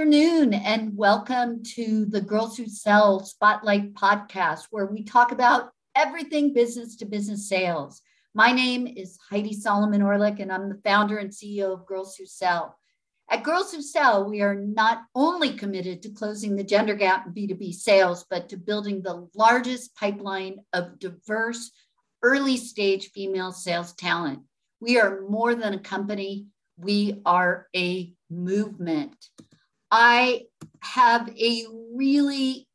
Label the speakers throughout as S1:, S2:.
S1: Afternoon, and welcome to the Girls Who Sell Spotlight podcast, where we talk about everything business to business sales. My name is Heidi Solomon Orlick, and I'm the founder and CEO of Girls Who Sell. At Girls Who Sell, we are not only committed to closing the gender gap in B2B sales, but to building the largest pipeline of diverse early stage female sales talent. We are more than a company, we are a movement. I have a really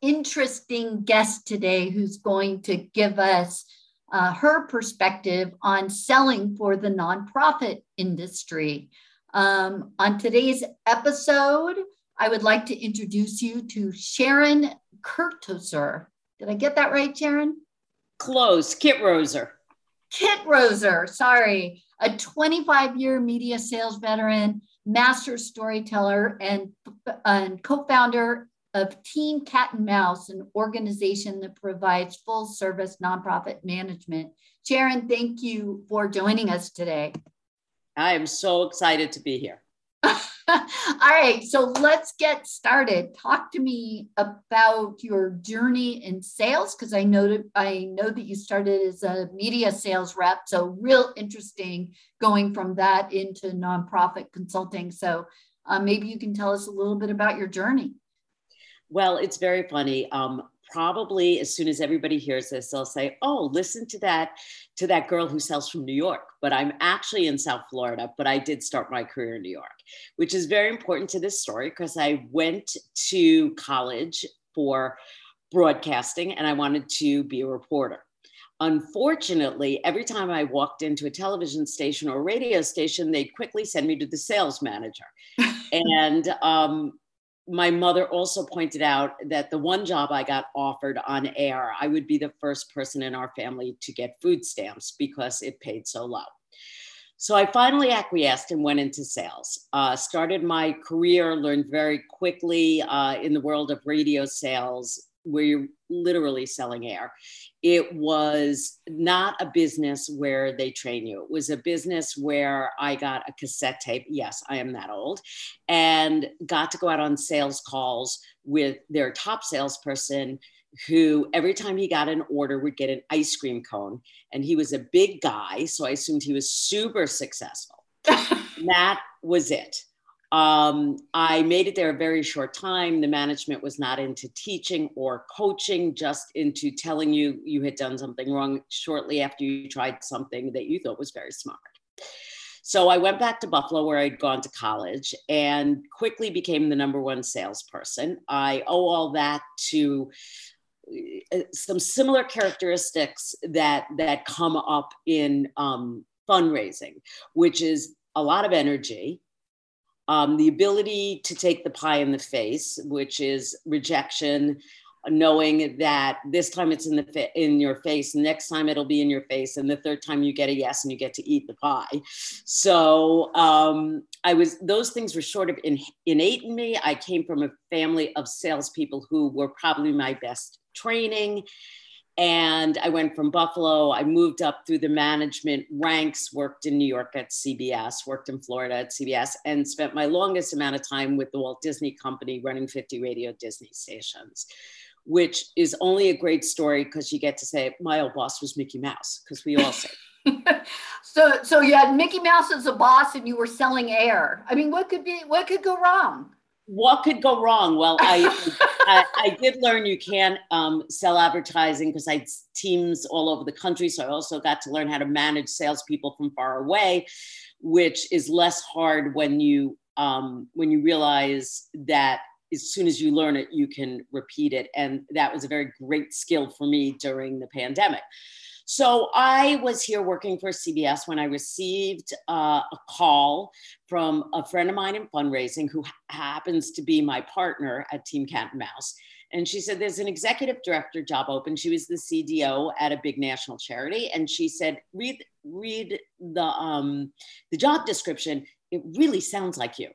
S1: interesting guest today who's going to give us uh, her perspective on selling for the nonprofit industry. Um, on today's episode, I would like to introduce you to Sharon Kurtoser. Did I get that right, Sharon?
S2: Close, Kitroser.
S1: Kit Roser, sorry, a 25 year media sales veteran, master storyteller, and, and co founder of Team Cat and Mouse, an organization that provides full service nonprofit management. Sharon, thank you for joining us today.
S2: I am so excited to be here.
S1: All right, so let's get started. Talk to me about your journey in sales because I know that I know that you started as a media sales rep. So real interesting going from that into nonprofit consulting. So uh, maybe you can tell us a little bit about your journey.
S2: Well, it's very funny. Um, probably as soon as everybody hears this, they'll say, "Oh, listen to that to that girl who sells from New York." But I'm actually in South Florida, but I did start my career in New York, which is very important to this story because I went to college for broadcasting and I wanted to be a reporter. Unfortunately, every time I walked into a television station or radio station, they'd quickly send me to the sales manager. and um, my mother also pointed out that the one job I got offered on air, I would be the first person in our family to get food stamps because it paid so low. So I finally acquiesced and went into sales. Uh, started my career, learned very quickly uh, in the world of radio sales, where you're literally selling air. It was not a business where they train you. It was a business where I got a cassette tape. Yes, I am that old, and got to go out on sales calls with their top salesperson who every time he got an order would get an ice cream cone and he was a big guy so i assumed he was super successful that was it um, I made it there a very short time. The management was not into teaching or coaching, just into telling you you had done something wrong shortly after you tried something that you thought was very smart. So I went back to Buffalo where I'd gone to college and quickly became the number one salesperson. I owe all that to uh, some similar characteristics that that come up in um, fundraising, which is a lot of energy, um, the ability to take the pie in the face, which is rejection, knowing that this time it's in the in your face, next time it'll be in your face, and the third time you get a yes and you get to eat the pie. So um, I was those things were sort of in, innate in me. I came from a family of salespeople who were probably my best training and I went from Buffalo. I moved up through the management ranks, worked in New York at CBS, worked in Florida at CBS, and spent my longest amount of time with the Walt Disney Company running 50 radio Disney stations, which is only a great story because you get to say, my old boss was Mickey Mouse, because we all say.
S1: so, so you had Mickey Mouse as a boss, and you were selling air. I mean, what could be, what could go wrong?
S2: What could go wrong? Well, I I, I, did learn you can't um, sell advertising because I had teams all over the country. So I also got to learn how to manage salespeople from far away, which is less hard when you um, when you realize that as soon as you learn it, you can repeat it. And that was a very great skill for me during the pandemic. So I was here working for CBS when I received uh, a call from a friend of mine in fundraising who happens to be my partner at Team Cat and Mouse. And she said, There's an executive director job open. She was the CDO at a big national charity. And she said, Read, read the, um, the job description. It really sounds like you.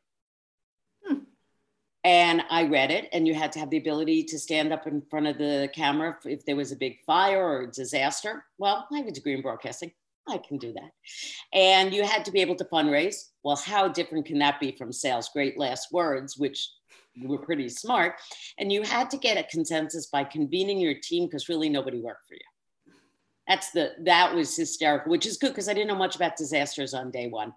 S2: And I read it, and you had to have the ability to stand up in front of the camera if, if there was a big fire or a disaster. Well, I have a degree in broadcasting. I can do that. And you had to be able to fundraise. Well, how different can that be from sales? Great last words, which were pretty smart. And you had to get a consensus by convening your team because really nobody worked for you. That's the that was hysterical, which is good because I didn't know much about disasters on day one.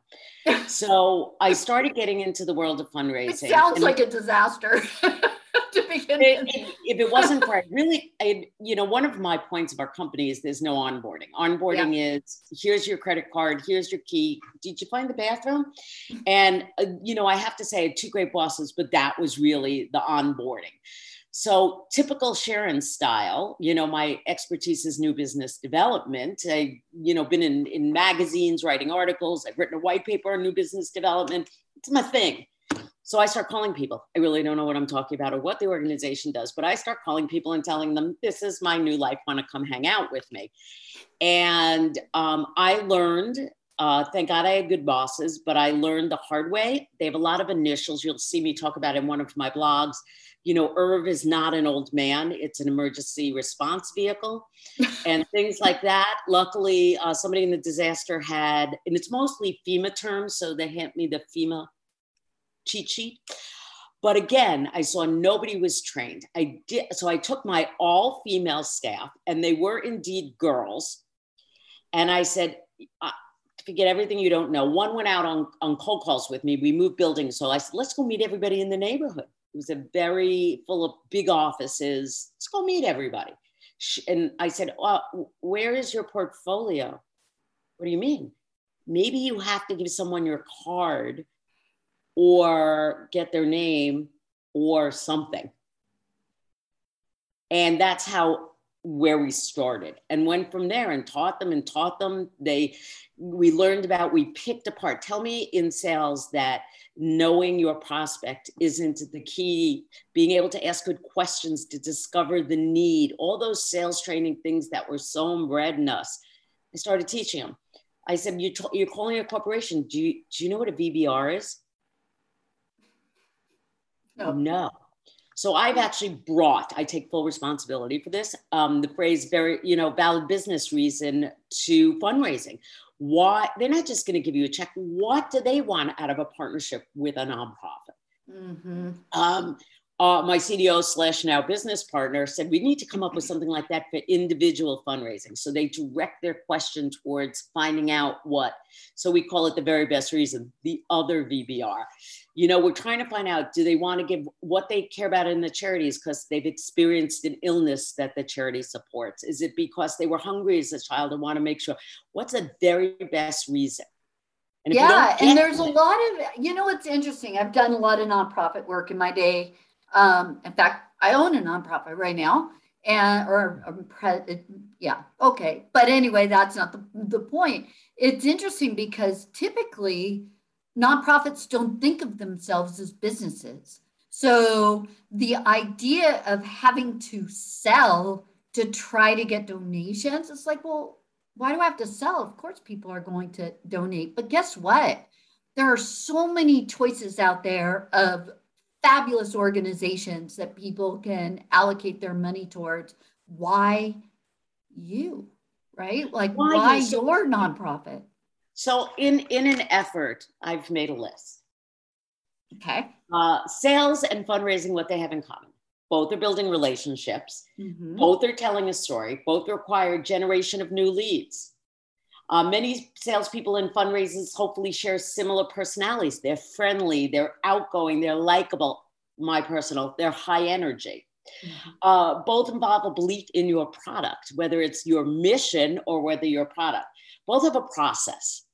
S2: So I started getting into the world of fundraising.
S1: It sounds like a disaster. to begin
S2: it, it, if it wasn't for I really, I, you know, one of my points of our company is there's no onboarding. Onboarding yeah. is here's your credit card, here's your key. Did you find the bathroom? And uh, you know, I have to say, I had two great bosses, but that was really the onboarding. So typical Sharon style, you know, my expertise is new business development. I, you know, been in, in magazines, writing articles. I've written a white paper on new business development. It's my thing. So I start calling people. I really don't know what I'm talking about or what the organization does, but I start calling people and telling them, this is my new life. Want to come hang out with me? And um, I learned, uh, thank God I had good bosses, but I learned the hard way. They have a lot of initials. You'll see me talk about in one of my blogs you know, IRV is not an old man, it's an emergency response vehicle and things like that. Luckily, uh, somebody in the disaster had, and it's mostly FEMA terms, so they hand me the FEMA cheat sheet. But again, I saw nobody was trained. I did, so I took my all female staff, and they were indeed girls. And I said, uh, forget everything you don't know. One went out on, on cold calls with me. We moved buildings. So I said, let's go meet everybody in the neighborhood. It was a very full of big offices. Let's go meet everybody. And I said, well, where is your portfolio? What do you mean? Maybe you have to give someone your card or get their name or something. And that's how where we started and went from there and taught them and taught them. They we learned about we picked apart. Tell me in sales that knowing your prospect isn't the key. Being able to ask good questions to discover the need. All those sales training things that were so inbred in us i started teaching them i said you you're calling a corporation. Do you, do you know what a vbr is? No. No so I've actually brought, I take full responsibility for this, um, the phrase very, you know, valid business reason to fundraising. Why they're not just going to give you a check. What do they want out of a partnership with a nonprofit? Mm-hmm. Um, uh, my CDO slash now business partner said we need to come up with something like that for individual fundraising. So they direct their question towards finding out what. So we call it the very best reason, the other VBR. You know, we're trying to find out do they want to give what they care about in the charities because they've experienced an illness that the charity supports? Is it because they were hungry as a child and want to make sure? What's the very best reason?
S1: And yeah, and there's it, a lot of, you know, it's interesting. I've done a lot of nonprofit work in my day um, in fact, I own a nonprofit right now, and or, or yeah, okay. But anyway, that's not the, the point. It's interesting because typically nonprofits don't think of themselves as businesses. So the idea of having to sell to try to get donations, it's like, well, why do I have to sell? Of course, people are going to donate. But guess what? There are so many choices out there of fabulous organizations that people can allocate their money towards. Why you, right? Like why, why you? your nonprofit?
S2: So in in an effort, I've made a list.
S1: Okay.
S2: Uh, sales and fundraising, what they have in common. Both are building relationships. Mm-hmm. Both are telling a story. Both require generation of new leads. Uh, many salespeople in fundraisers hopefully share similar personalities. They're friendly, they're outgoing, they're likable. My personal, they're high energy. Mm-hmm. Uh, both involve a belief in your product, whether it's your mission or whether your product. Both have a process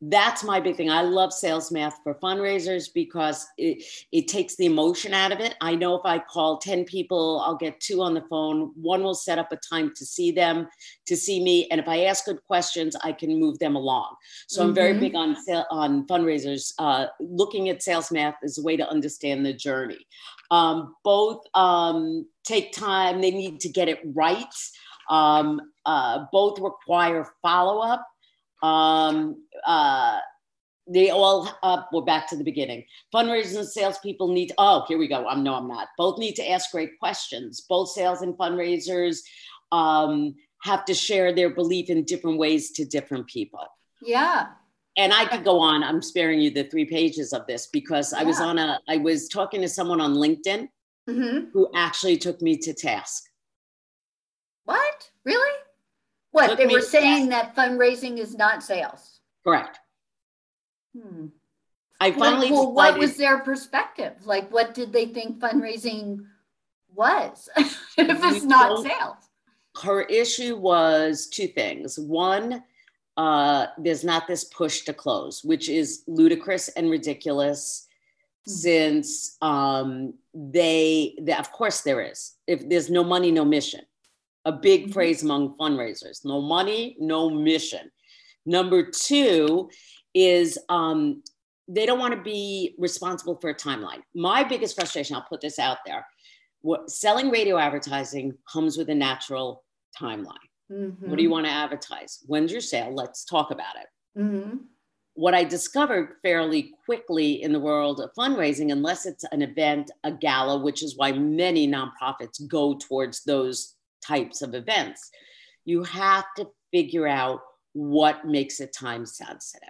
S2: that's my big thing. I love sales math for fundraisers because it, it takes the emotion out of it. I know if I call 10 people, I'll get two on the phone. One will set up a time to see them, to see me. And if I ask good questions, I can move them along. So mm-hmm. I'm very mm-hmm. big on, on fundraisers. Uh, looking at sales math is a way to understand the journey. Um, both um, take time, they need to get it right. Um, uh, both require follow up um, uh, they all uh, we're back to the beginning. Fundraisers and salespeople need. Oh, here we go. I'm no, I'm not. Both need to ask great questions. Both sales and fundraisers um, have to share their belief in different ways to different people.
S1: Yeah.
S2: And I could go on. I'm sparing you the three pages of this because I was on a, I was talking to someone on LinkedIn mm-hmm. who actually took me to task.
S1: What? Really? What? They were saying that fundraising is not sales.
S2: Correct. Hmm. I finally.
S1: well, what was their perspective? Like, what did they think fundraising was if it's not sales?
S2: Her issue was two things. One, uh, there's not this push to close, which is ludicrous and ridiculous. Mm-hmm. Since um, they, they, of course, there is. If there's no money, no mission. A big mm-hmm. phrase among fundraisers: no money, no mission. Number two is um, they don't want to be responsible for a timeline. My biggest frustration, I'll put this out there, what, selling radio advertising comes with a natural timeline. Mm-hmm. What do you want to advertise? When's your sale? Let's talk about it. Mm-hmm. What I discovered fairly quickly in the world of fundraising, unless it's an event, a gala, which is why many nonprofits go towards those types of events, you have to figure out what makes it time sensitive.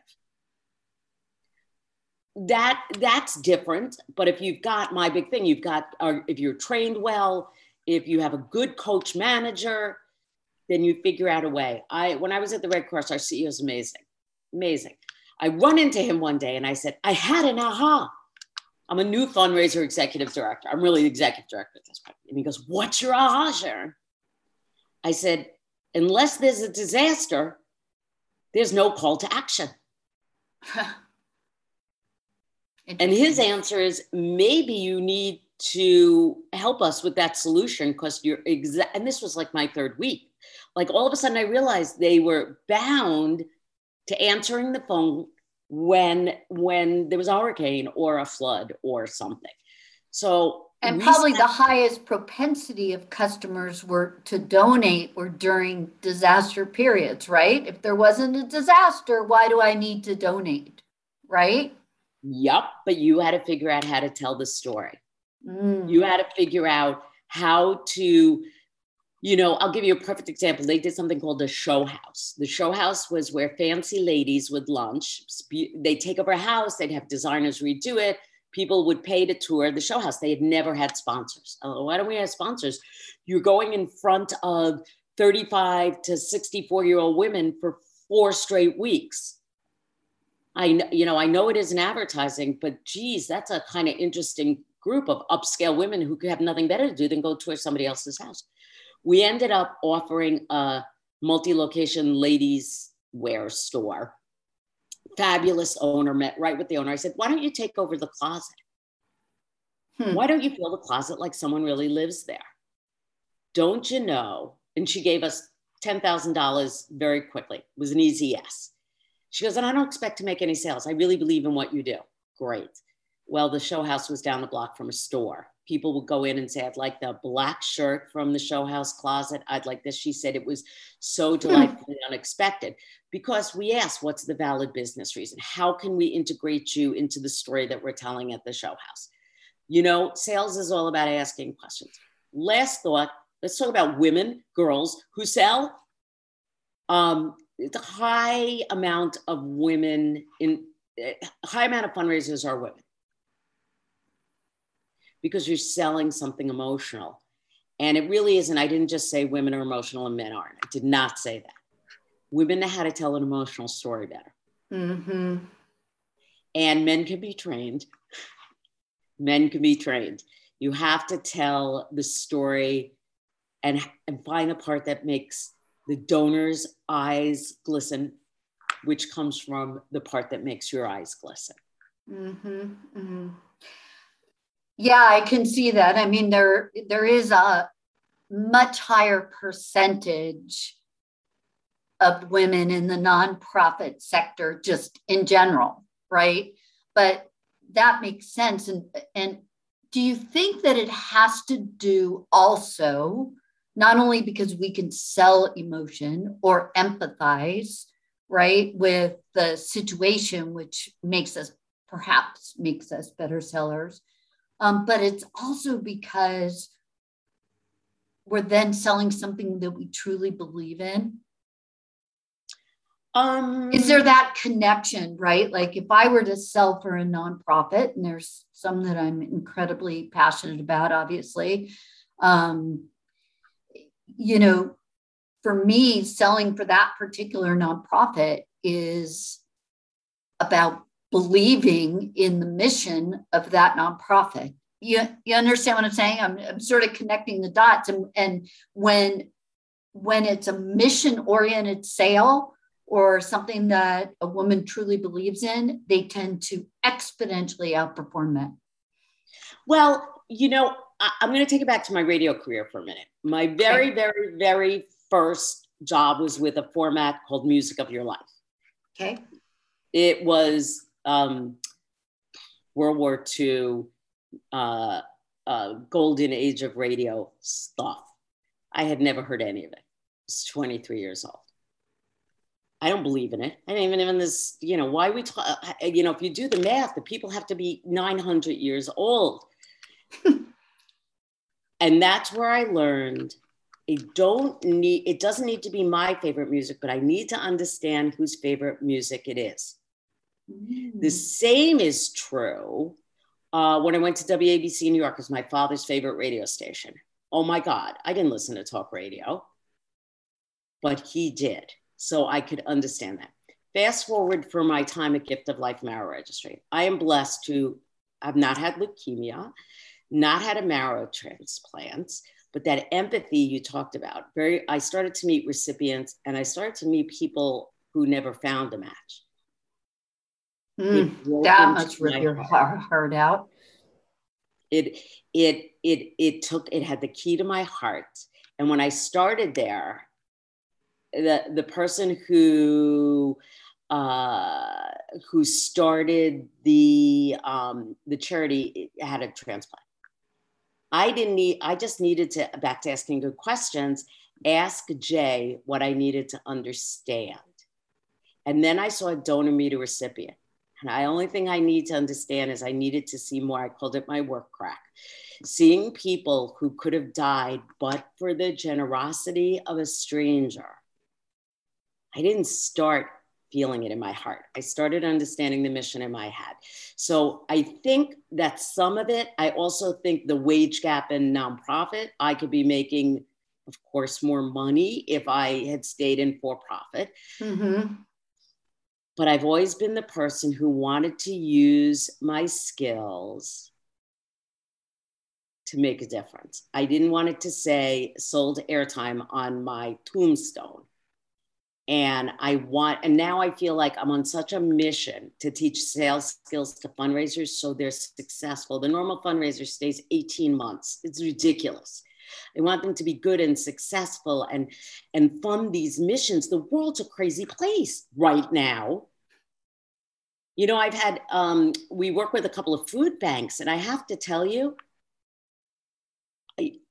S2: That that's different but if you've got my big thing you've got if you're trained well if you have a good coach manager then you figure out a way. I when i was at the red cross our ceo is amazing amazing. I run into him one day and i said i had an aha. I'm a new fundraiser executive director. I'm really the executive director at this point. point. And he goes what's your aha sharon i said unless there's a disaster there's no call to action And his answer is maybe you need to help us with that solution because you're exact. And this was like my third week. Like all of a sudden, I realized they were bound to answering the phone when when there was a hurricane or a flood or something. So
S1: and probably the highest propensity of customers were to donate were during disaster periods, right? If there wasn't a disaster, why do I need to donate? Right?
S2: Yep, but you had to figure out how to tell the story. Mm. You had to figure out how to, you know, I'll give you a perfect example. They did something called the show house. The show house was where fancy ladies would lunch. They'd take over a house, they'd have designers redo it. People would pay to tour the show house. They had never had sponsors. Oh, why don't we have sponsors? You're going in front of 35 to 64 year old women for four straight weeks I you know I know it isn't advertising, but geez, that's a kind of interesting group of upscale women who could have nothing better to do than go tour somebody else's house. We ended up offering a multi-location ladies wear store. Fabulous owner met right with the owner. I said, "Why don't you take over the closet? Hmm. Why don't you fill the closet like someone really lives there? Don't you know?" And she gave us ten thousand dollars very quickly. It was an easy yes. She goes, and I don't expect to make any sales. I really believe in what you do. Great. Well, the show house was down the block from a store. People would go in and say, I'd like the black shirt from the show house closet. I'd like this. She said it was so hmm. delightfully unexpected because we asked, what's the valid business reason? How can we integrate you into the story that we're telling at the show house? You know, sales is all about asking questions. Last thought, let's talk about women, girls who sell. Um, the high amount of women in high amount of fundraisers are women because you're selling something emotional. And it really isn't i didn't just say women are emotional and men aren't. I did not say that. Women know how to tell an emotional story better. Mm-hmm. and men can be trained. Men can be trained. You have to tell the story and, and find the part that makes the donor's eyes glisten, which comes from the part that makes your eyes glisten. Mm-hmm,
S1: mm-hmm. Yeah, I can see that. I mean, there there is a much higher percentage of women in the nonprofit sector, just in general, right? But that makes sense. And and do you think that it has to do also not only because we can sell emotion or empathize, right, with the situation, which makes us perhaps makes us better sellers, um, but it's also because we're then selling something that we truly believe in?
S2: Um,
S1: Is there that connection, right? Like if I were to sell for a nonprofit, and there's some that I'm incredibly passionate about, obviously, um, you know, for me, selling for that particular nonprofit is about believing in the mission of that nonprofit. You, you understand what I'm saying? I'm, I'm sort of connecting the dots. And, and when when it's a mission oriented sale or something that a woman truly believes in, they tend to exponentially outperform men.
S2: Well, you know, I, am going to take it back to my radio career for a minute. My very, very, very first job was with a format called Music of Your Life.
S1: Okay.
S2: It was um, World War II, uh, uh, golden age of radio stuff. I had never heard any of it. I was 23 years old. I don't believe in it. I didn't even in this, you know, why we talk, you know, if you do the math, the people have to be 900 years old. and that's where I learned it don't need it doesn't need to be my favorite music, but I need to understand whose favorite music it is. Mm. The same is true uh, when I went to WABC in New York, it was my father's favorite radio station. Oh my God, I didn't listen to talk radio, but he did. So I could understand that. Fast forward for my time at Gift of Life Marrow Registry. I am blessed to have not had leukemia, not had a marrow transplant, but that empathy you talked about. Very, I started to meet recipients and I started to meet people who never found a match.
S1: Mm, that must rip your heart. heart out.
S2: It it it it took it had the key to my heart. And when I started there, the the person who uh, who started the um, the charity had a transplant. I didn't need. I just needed to back to asking good questions. Ask Jay what I needed to understand, and then I saw a donor meet a recipient. And the only thing I need to understand is I needed to see more. I called it my work crack. Seeing people who could have died but for the generosity of a stranger I didn't start feeling it in my heart. I started understanding the mission in my head. So I think that some of it, I also think the wage gap in nonprofit, I could be making, of course, more money if I had stayed in for profit. Mm-hmm. But I've always been the person who wanted to use my skills to make a difference. I didn't want it to say sold airtime on my tombstone and I want, and now I feel like I'm on such a mission to teach sales skills to fundraisers so they're successful. The normal fundraiser stays 18 months. It's ridiculous. I want them to be good and successful and, and fund these missions. The world's a crazy place right now. You know, I've had, um, we work with a couple of food banks, and I have to tell you,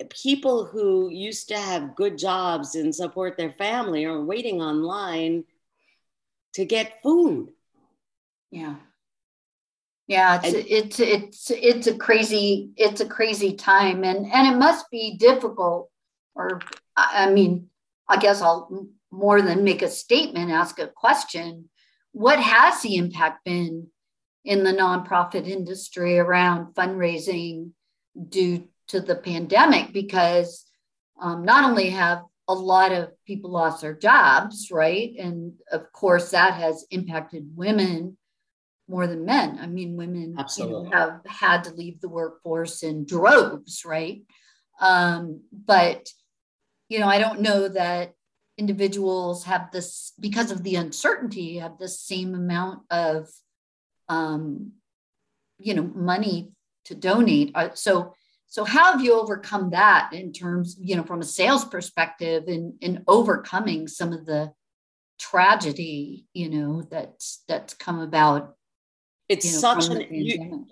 S2: people who used to have good jobs and support their family are waiting online to get food.
S1: Yeah. Yeah, it's, it's it's it's a crazy it's a crazy time and and it must be difficult or I mean I guess I'll more than make a statement ask a question. What has the impact been in the nonprofit industry around fundraising due to the pandemic? Because um, not only have a lot of people lost their jobs, right? And of course, that has impacted women more than men. I mean, women you know, have had to leave the workforce in droves, right? Um, but, you know, I don't know that individuals have this, because of the uncertainty, have the same amount of, um, you know, money to donate. Uh, so, so how have you overcome that in terms, you know, from a sales perspective in, in overcoming some of the tragedy, you know, that's that's come about?
S2: It's you know, such an you,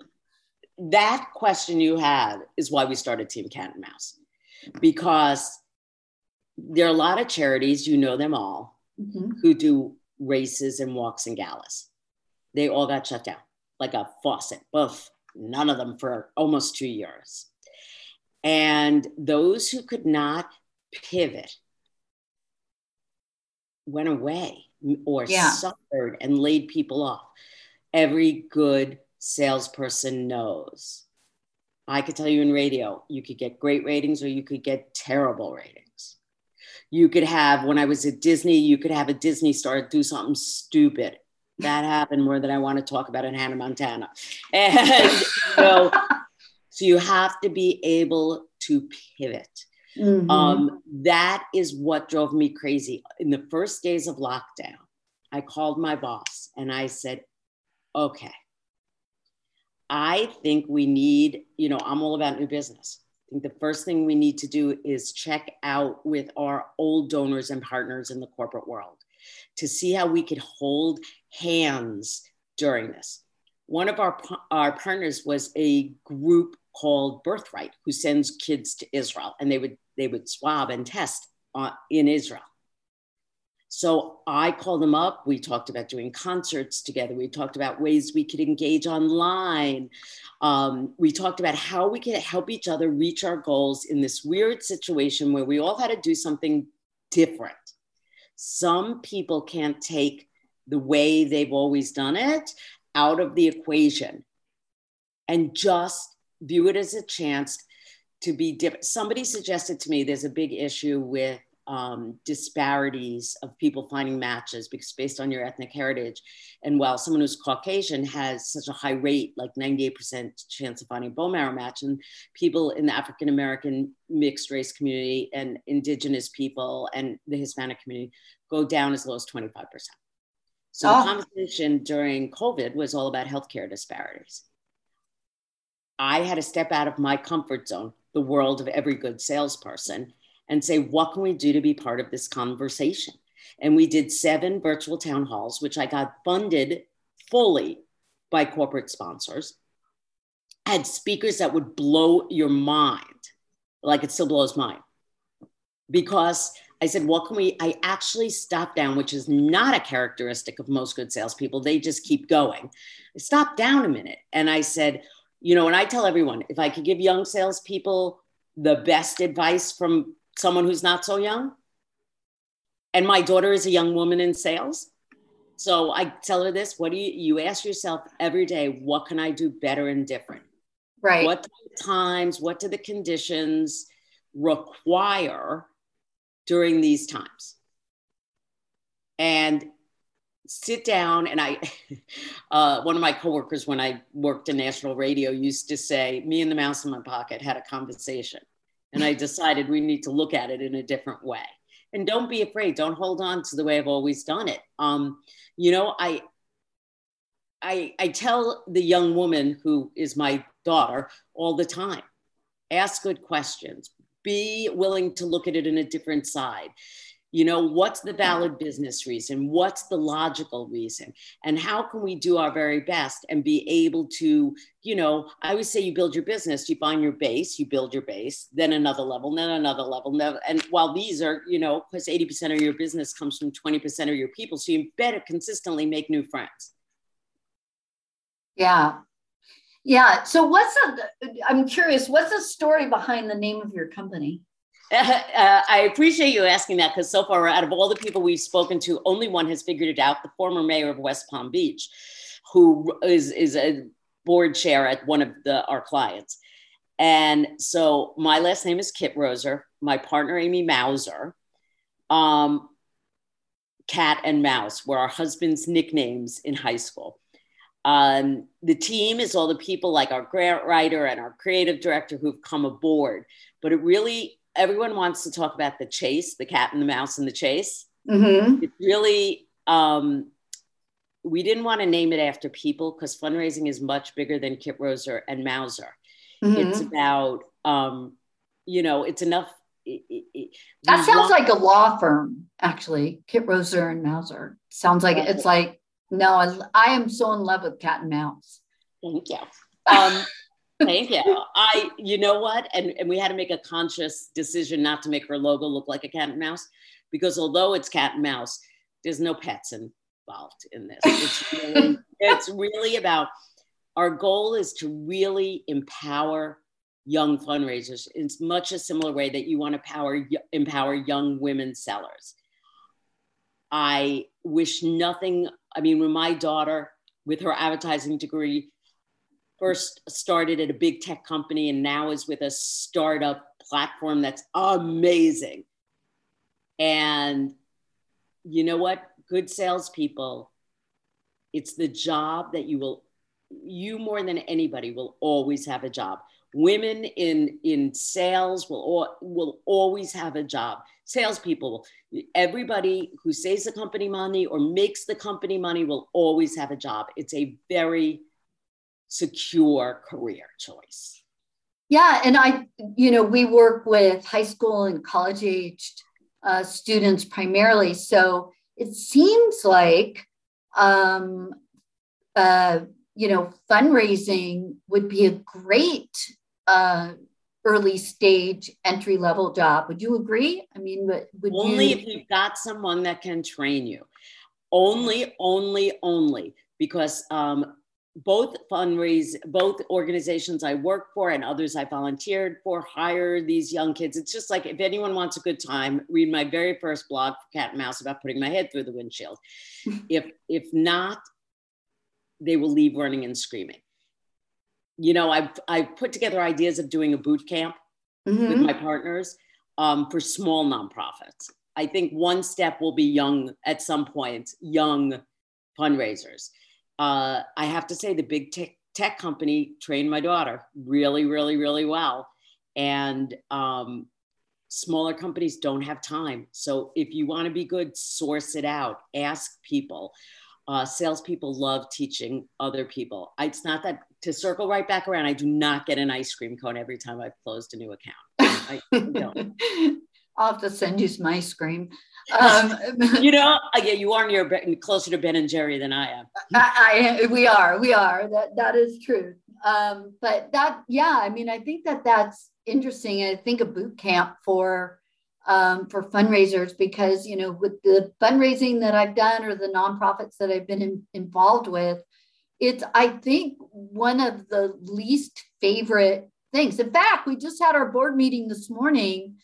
S2: that question you had is why we started Team Cat and Mouse. Because there are a lot of charities, you know them all, mm-hmm. who do races and walks and galas. They all got shut down like a faucet. Both, none of them for almost two years. And those who could not pivot went away or
S1: Yeah.
S2: suffered and laid people off. Every good salesperson knows. I could tell you in radio, you could get great ratings or you could get terrible ratings. You could have, when I was at Disney, you could have a Disney star do something stupid. That happened more than I want to talk about in Hannah Montana. And, you know, so you have to be able to pivot.
S1: Mhm.
S2: Um, that is what drove me crazy. In the first days of lockdown, I called my boss and I said, okay, I think we need, you know, I'm all about new business. I think the first thing we need to do is check out with our old donors and partners in the corporate world to see how we could hold hands during this. One of our, our partners was a group called Birthright, who sends kids to Israel, and they would they would swab and test uh, in Israel. So I called them up. We talked about doing concerts together. We talked about ways we could engage online. Um, we talked about how we could help each other reach our goals in this weird situation where we all had to do something different. Some people can't take the way they've always done it out of the equation and just view it as a chance to be different. Somebody suggested to me there's a big issue with um, disparities of people finding matches because based on your ethnic heritage. And while someone who's Caucasian has such a high rate, like 98% chance of finding a bone marrow match, and people in the African American mixed race community and indigenous people and the Hispanic community go down as low as 25%. So
S1: Oh.
S2: the conversation during COVID was all about healthcare disparities. I had to step out of my comfort zone, the world of every good salesperson, and say, what can we do to be part of this conversation? And we did seven virtual town halls, which I got funded fully by corporate sponsors. Had speakers that would blow your mind, like it still blows mine. Because I said, what can we? I actually stopped down, which is not a characteristic of most good salespeople. They just keep going. I stopped down a minute and I said, you know, and I tell everyone if I could give young salespeople the best advice from someone who's not so young, and my daughter is a young woman in sales. So I tell her this what do you, you ask yourself every day, what can I do better and different?
S1: right.
S2: What times, what do the conditions require during these times? And sit down and I, uh, one of my coworkers when I worked in national radio used to say, me and the mouse in my pocket had a conversation. And I decided we need to look at it in a different way. And don't be afraid. Don't hold on to the way I've always done it. Um, you know, I, I, I tell the young woman who is my daughter all the time ask good questions, be willing to look at it in a different side. You know, what's the valid business reason? What's the logical reason? And how can we do our very best and be able to, you know, I always say you build your business, you find your base, you build your base, then another level, then another level. And while these are, you know, because 80% of your business comes from 20% of your people, so you better consistently make new friends.
S1: Yeah. Yeah. So what's the, I'm curious, what's the story behind the name of your company?
S2: Uh, I appreciate you asking that because so far, out of all the people we've spoken to, only one has figured it out the former mayor of West Palm Beach, who is, is a board chair at one of the, our clients. And so my last name is Kitroser, my partner, Amy Mauser. Um, Cat and Mouse were our husband's nicknames in high school. Um, the team is all the people like our grant writer and our creative director who've come aboard. But it really, everyone wants to talk about the chase, the cat and the mouse and the chase.
S1: Mm-hmm.
S2: It really, um, we didn't want to name it after people because fundraising is much bigger than Kitroser and Mauser. It's
S1: Mm-hmm.
S2: about, um, you know, it's enough. it- it-
S1: That sounds
S2: want-
S1: like a law firm, actually. Kitroser and Mauser. Sounds like it's like, no, I, I am so in love with cat and mouse.
S2: Thank you. Um, thank you. I, you know what? And, and we had to make a conscious decision not to make her logo look like a cat and mouse because although it's cat and mouse, there's no pets involved in this. It's really, it's really about our goal is to really empower young fundraisers in much a similar way that you want to power, empower young women sellers. I wish nothing, I mean, when my daughter, with her advertising degree, first started at a big tech company and now is with a startup platform that's amazing. And you know what? Good salespeople, it's the job that you will, you more than anybody will always have a job. Women in in sales will will always have a job. Salespeople, everybody who saves the company money or makes the company money will always have a job. It's a very secure career choice.
S1: Yeah, and I, you know, we work with high school and college aged uh, students primarily. So it seems like, um, uh, you know, fundraising would be a great uh, early stage entry level job. Would you agree? I mean, would,
S2: only
S1: you...
S2: if you've got someone that can train you. Only, only, only because um, both fundraise both organizations i work for and others i volunteered for hire these young kids. It's just like if anyone wants a good time read my very first blog for cat and mouse about putting my head through the windshield. If if not they will leave running and screaming. You know i've i've put together ideas of doing a boot camp mm-hmm. with my partners um, for small nonprofits. I think one step will be young at some point young fundraisers uh, I have to say the big tech, tech company trained my daughter really, really, really well. And um, smaller companies don't have time. So if you want to be good, source it out, ask people. Uh, salespeople love teaching other people. I, it's not that to circle right back around. I do not get an ice cream cone every time I've closed a new account. I, I don't.
S1: I'll have to send you some ice cream. Um,
S2: you know, yeah, you are near closer to Ben and Jerry than I am.
S1: I, I we are, we are. That that is true. Um, but that, yeah, I mean, I think that that's interesting. I think a boot camp for um, for fundraisers because you know, with the fundraising that I've done or the nonprofits that I've been in, involved with, it's I think one of the least favorite things. In fact, we just had our board meeting this morning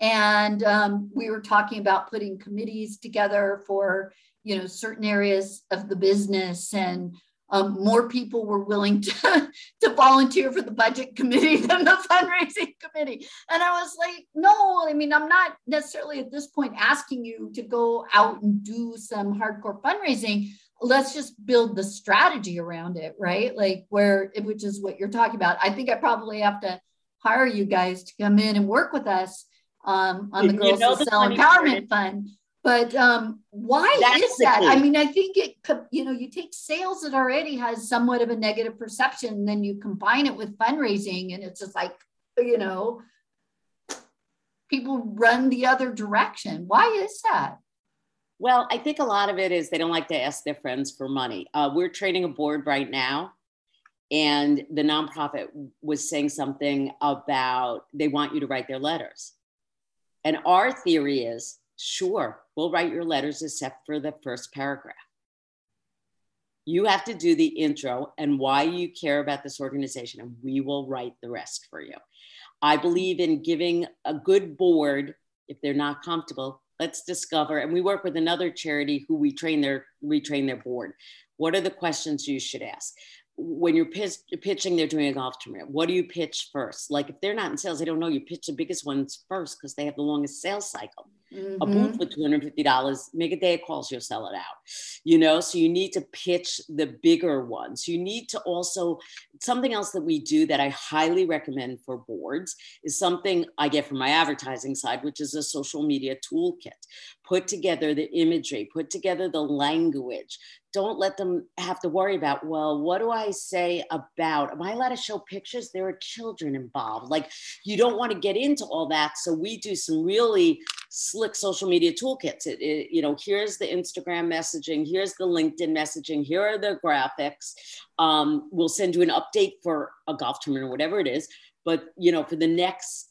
S1: and um, we were talking about putting committees together for you know certain areas of the business and um, more people were willing to, to volunteer for the budget committee than the fundraising committee. And I was like, no, I mean, I'm not necessarily at this point asking you to go out and do some hardcore fundraising. Let's just build the strategy around it, right? Like, where, which is what you're talking about. I think I probably have to hire you guys to come in and work with us um, on the Girls you know Sell Empowerment Fund. But um, why That's is that? I mean, I think it could, you know, you take sales that already has somewhat of a negative perception, and then you combine it with fundraising, and it's just like, you know, people run the other direction. Why is that?
S2: Well, I think a lot of it is they don't like to ask their friends for money. Uh, we're training a board right now, and the nonprofit was saying something about they want you to write their letters. And our theory is sure, we'll write your letters except for the first paragraph. You have to do the intro and why you care about this organization, and we will write the rest for you. I believe in giving a good board, if they're not comfortable, let's discover. And we work with another charity who we train their retrain their board. What are the questions you should ask? When you're pitch, pitching, they're doing a golf tournament. What do you pitch first? Like if they're not in sales, they don't know. You pitch the biggest ones first because they have the longest sales cycle. Mm-hmm. A booth for $250, make a day of calls, you'll sell it out. You know, so you need to pitch the bigger ones. You need to also, something else that we do that I highly recommend for boards is something I get from my advertising side, which is a social media toolkit. Put together the imagery, put together the language, don't let them have to worry about, well, what do I say about, am I allowed to show pictures? There are children involved. Like, you don't want to get into all that. So, we do some really slick social media toolkits. It, it, you know, here's the Instagram messaging, here's the LinkedIn messaging, here are the graphics. Um, we'll send you an update for a golf tournament or whatever it is. But, you know, for the next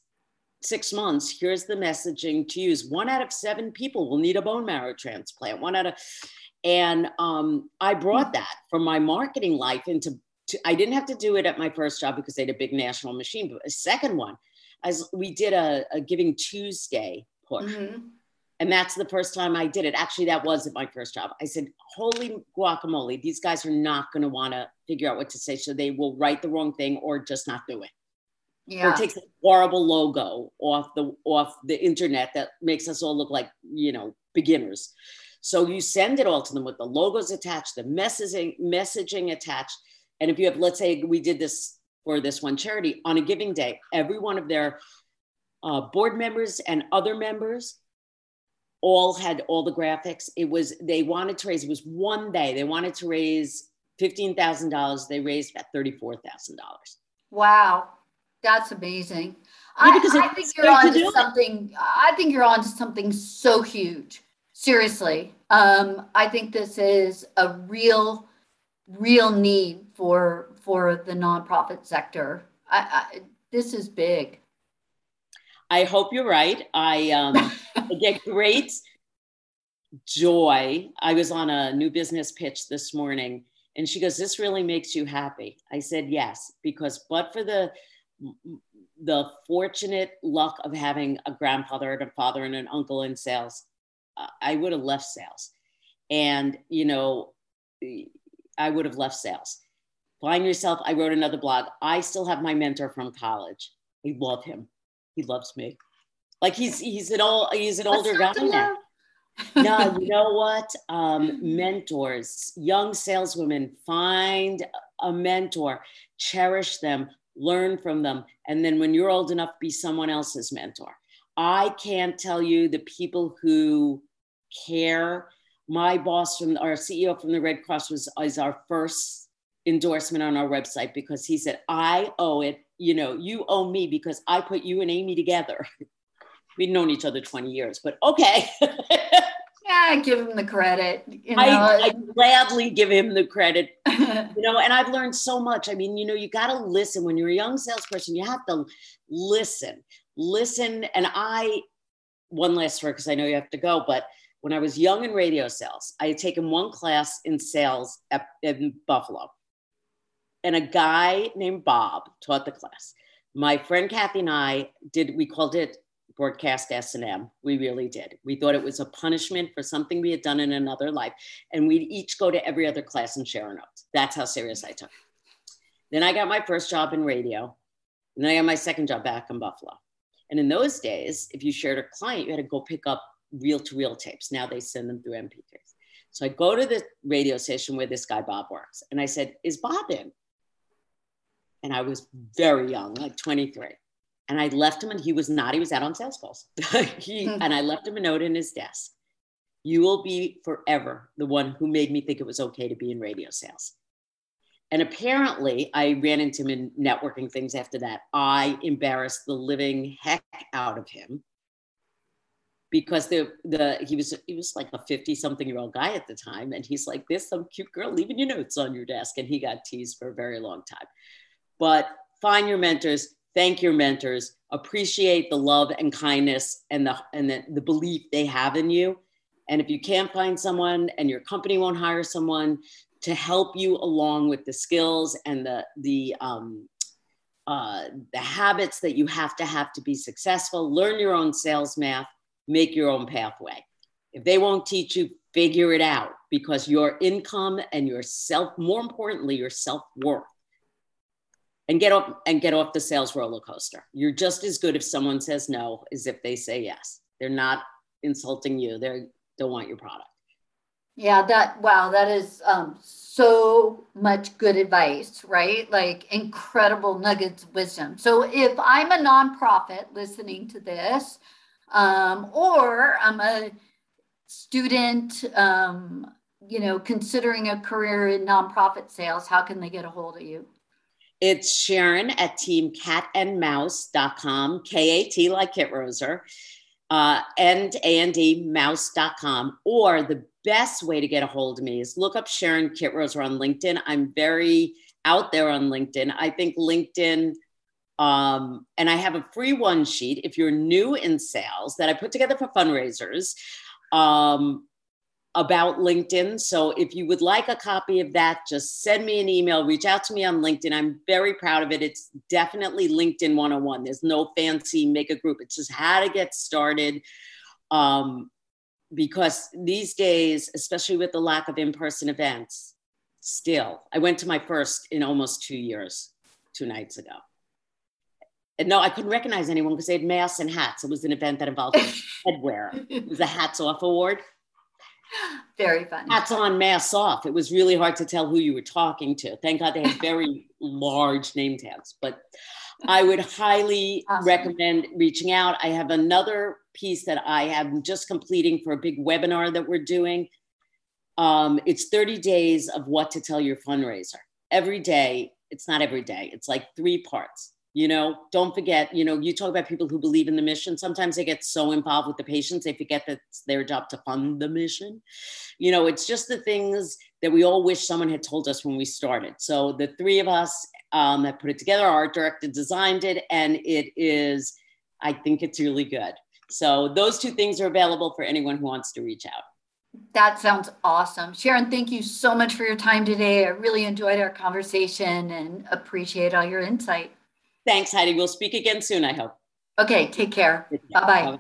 S2: six months, here's the messaging to use. One out of seven people will need a bone marrow transplant. One out of, and um, I brought that from my marketing life into to, I didn't have to do it at my first job because they had a big national machine. But a second one, as we did a, a Giving Tuesday push. Mm-hmm. And that's the first time I did it. Actually, that wasn't my first job. I said, Holy guacamole, these guys are not going to want to figure out what to say. So they will write the wrong thing or just not do it. Yeah. Or takes a horrible logo off the off the internet that makes us all look like, you know, beginners. So you send it all to them with the logos attached, the messaging, messaging attached. And if you have, let's say we did this for this one charity on a giving day, every one of their uh, board members and other members all had all the graphics. It was, they wanted to raise, it was one day, they wanted to raise $15,000. They raised about $34,000.
S1: Wow. That's amazing. Yeah, I, I, think you're on to something. I think you're on to something so huge. Seriously, um, I think this is a real, real need for for the nonprofit sector. I, I, this is big.
S2: I hope you're right. I, um, I get great joy. I was on a new business pitch this morning, and she goes, "This really makes you happy." I said, "Yes," because but for the the fortunate luck of having a grandfather and a father and an uncle in sales, I would have left sales. And, you know, I would have left sales. Find yourself. I wrote another blog. I still have my mentor from college. I love him. He loves me. Like he's he's an old he's an older guy now. no, you know what? Um, mentors, young saleswomen, find a mentor, cherish them, learn from them. And then when you're old enough, be someone else's mentor. I can't tell you the people who care. My boss from our CEO from the Red Cross was is our first endorsement on our website because he said, I owe it, you know, you owe me because I put you and Amy together. We'd known each other 20 years, but okay.
S1: yeah, give him the credit.
S2: You know? I, I gladly give him the credit. you know, and I've learned so much. I mean, you know, you got to listen when you're a young salesperson. You have to listen, listen. And I, one last word because I know you have to go, but when I was young in radio sales, I had taken one class in sales at, in Buffalo, and a guy named Bob taught the class. My friend Kathy and I did. We called it broadcast S&M. We really did. We thought it was a punishment for something we had done in another life. And we'd each go to every other class and share our notes. That's how serious I took it. Then I got my first job in radio. And then I got my second job back in Buffalo. And in those days, if you shared a client, you had to go pick up reel to reel tapes. Now they send them through MP3s. So I go to the radio station where this guy Bob works. And I said, Is Bob in? And I was very young, like 23 and I left him and he was not, he was out on sales calls. he, mm-hmm. And I left him a note in his desk. You will be forever the one who made me think it was okay to be in radio sales. And apparently, I ran into him in networking things after that. I embarrassed the living heck out of him because the the he was he was like a 50 something year old guy at the time and he's like this some cute girl leaving your notes on your desk and he got teased for a very long time but find your mentors thank your mentors, appreciate the love and kindness and the and the, the belief they have in you. And if you can't find someone and your company won't hire someone to help you along with the skills and the the um, uh, the habits that you have to have to be successful, learn your own sales math, make your own pathway. If they won't teach you, figure it out because your income and your self, more importantly, your self worth and get off and get off the sales roller coaster. You're just as good if someone says no as if they say yes. They're not insulting you. They don't want your product.
S1: Yeah, that wow, that is um, so much good advice, right? Like incredible nuggets of wisdom. So if I'm a nonprofit listening to this, um, or I'm a student, um, you know, considering a career in nonprofit sales, how can they get a hold of you?
S2: It's Sharon at teamkatandmouse.com, K A T like Kitroser, uh, and A-N-D mouse.com. Or the best way to get a hold of me is look up Sharon Kitroser on LinkedIn. I'm very out there on LinkedIn. I think LinkedIn, um, and I have a free one sheet if you're new in sales that I put together for fundraisers. Um, about LinkedIn. So if you would like a copy of that, just send me an email, reach out to me on LinkedIn. I'm very proud of it. It's definitely LinkedIn 101. There's no fancy make a group, it's just how to get started. Um, because these days, especially with the lack of in person events, still, I went to my first in almost two years, two nights ago. And no, I couldn't recognize anyone because they had masks and hats. It was an event that involved headwear. It was a hats off award.
S1: Very funny.
S2: Hats on, masks off. It was really hard to tell who you were talking to. Thank God they had very large name tags. But I would highly awesome. recommend reaching out. I have another piece that I am just completing for a big webinar that we're doing. Um, it's 30 days of what to tell your fundraiser. Every day, it's not every day, it's like three parts you know don't forget you know you talk about people who believe in the mission sometimes they get so involved with the patients they forget that it's their job to fund the mission you know it's just the things that we all wish someone had told us when we started so the three of us um, that put it together our director designed it and it is i think it's really good so those two things are available for anyone who wants to reach out
S1: that sounds awesome. Sharon, thank you so much for your time today. I really enjoyed our conversation and appreciate all your insight.
S2: Thanks, Heidi. We'll speak again soon, I hope.
S1: Okay, take care. Bye bye.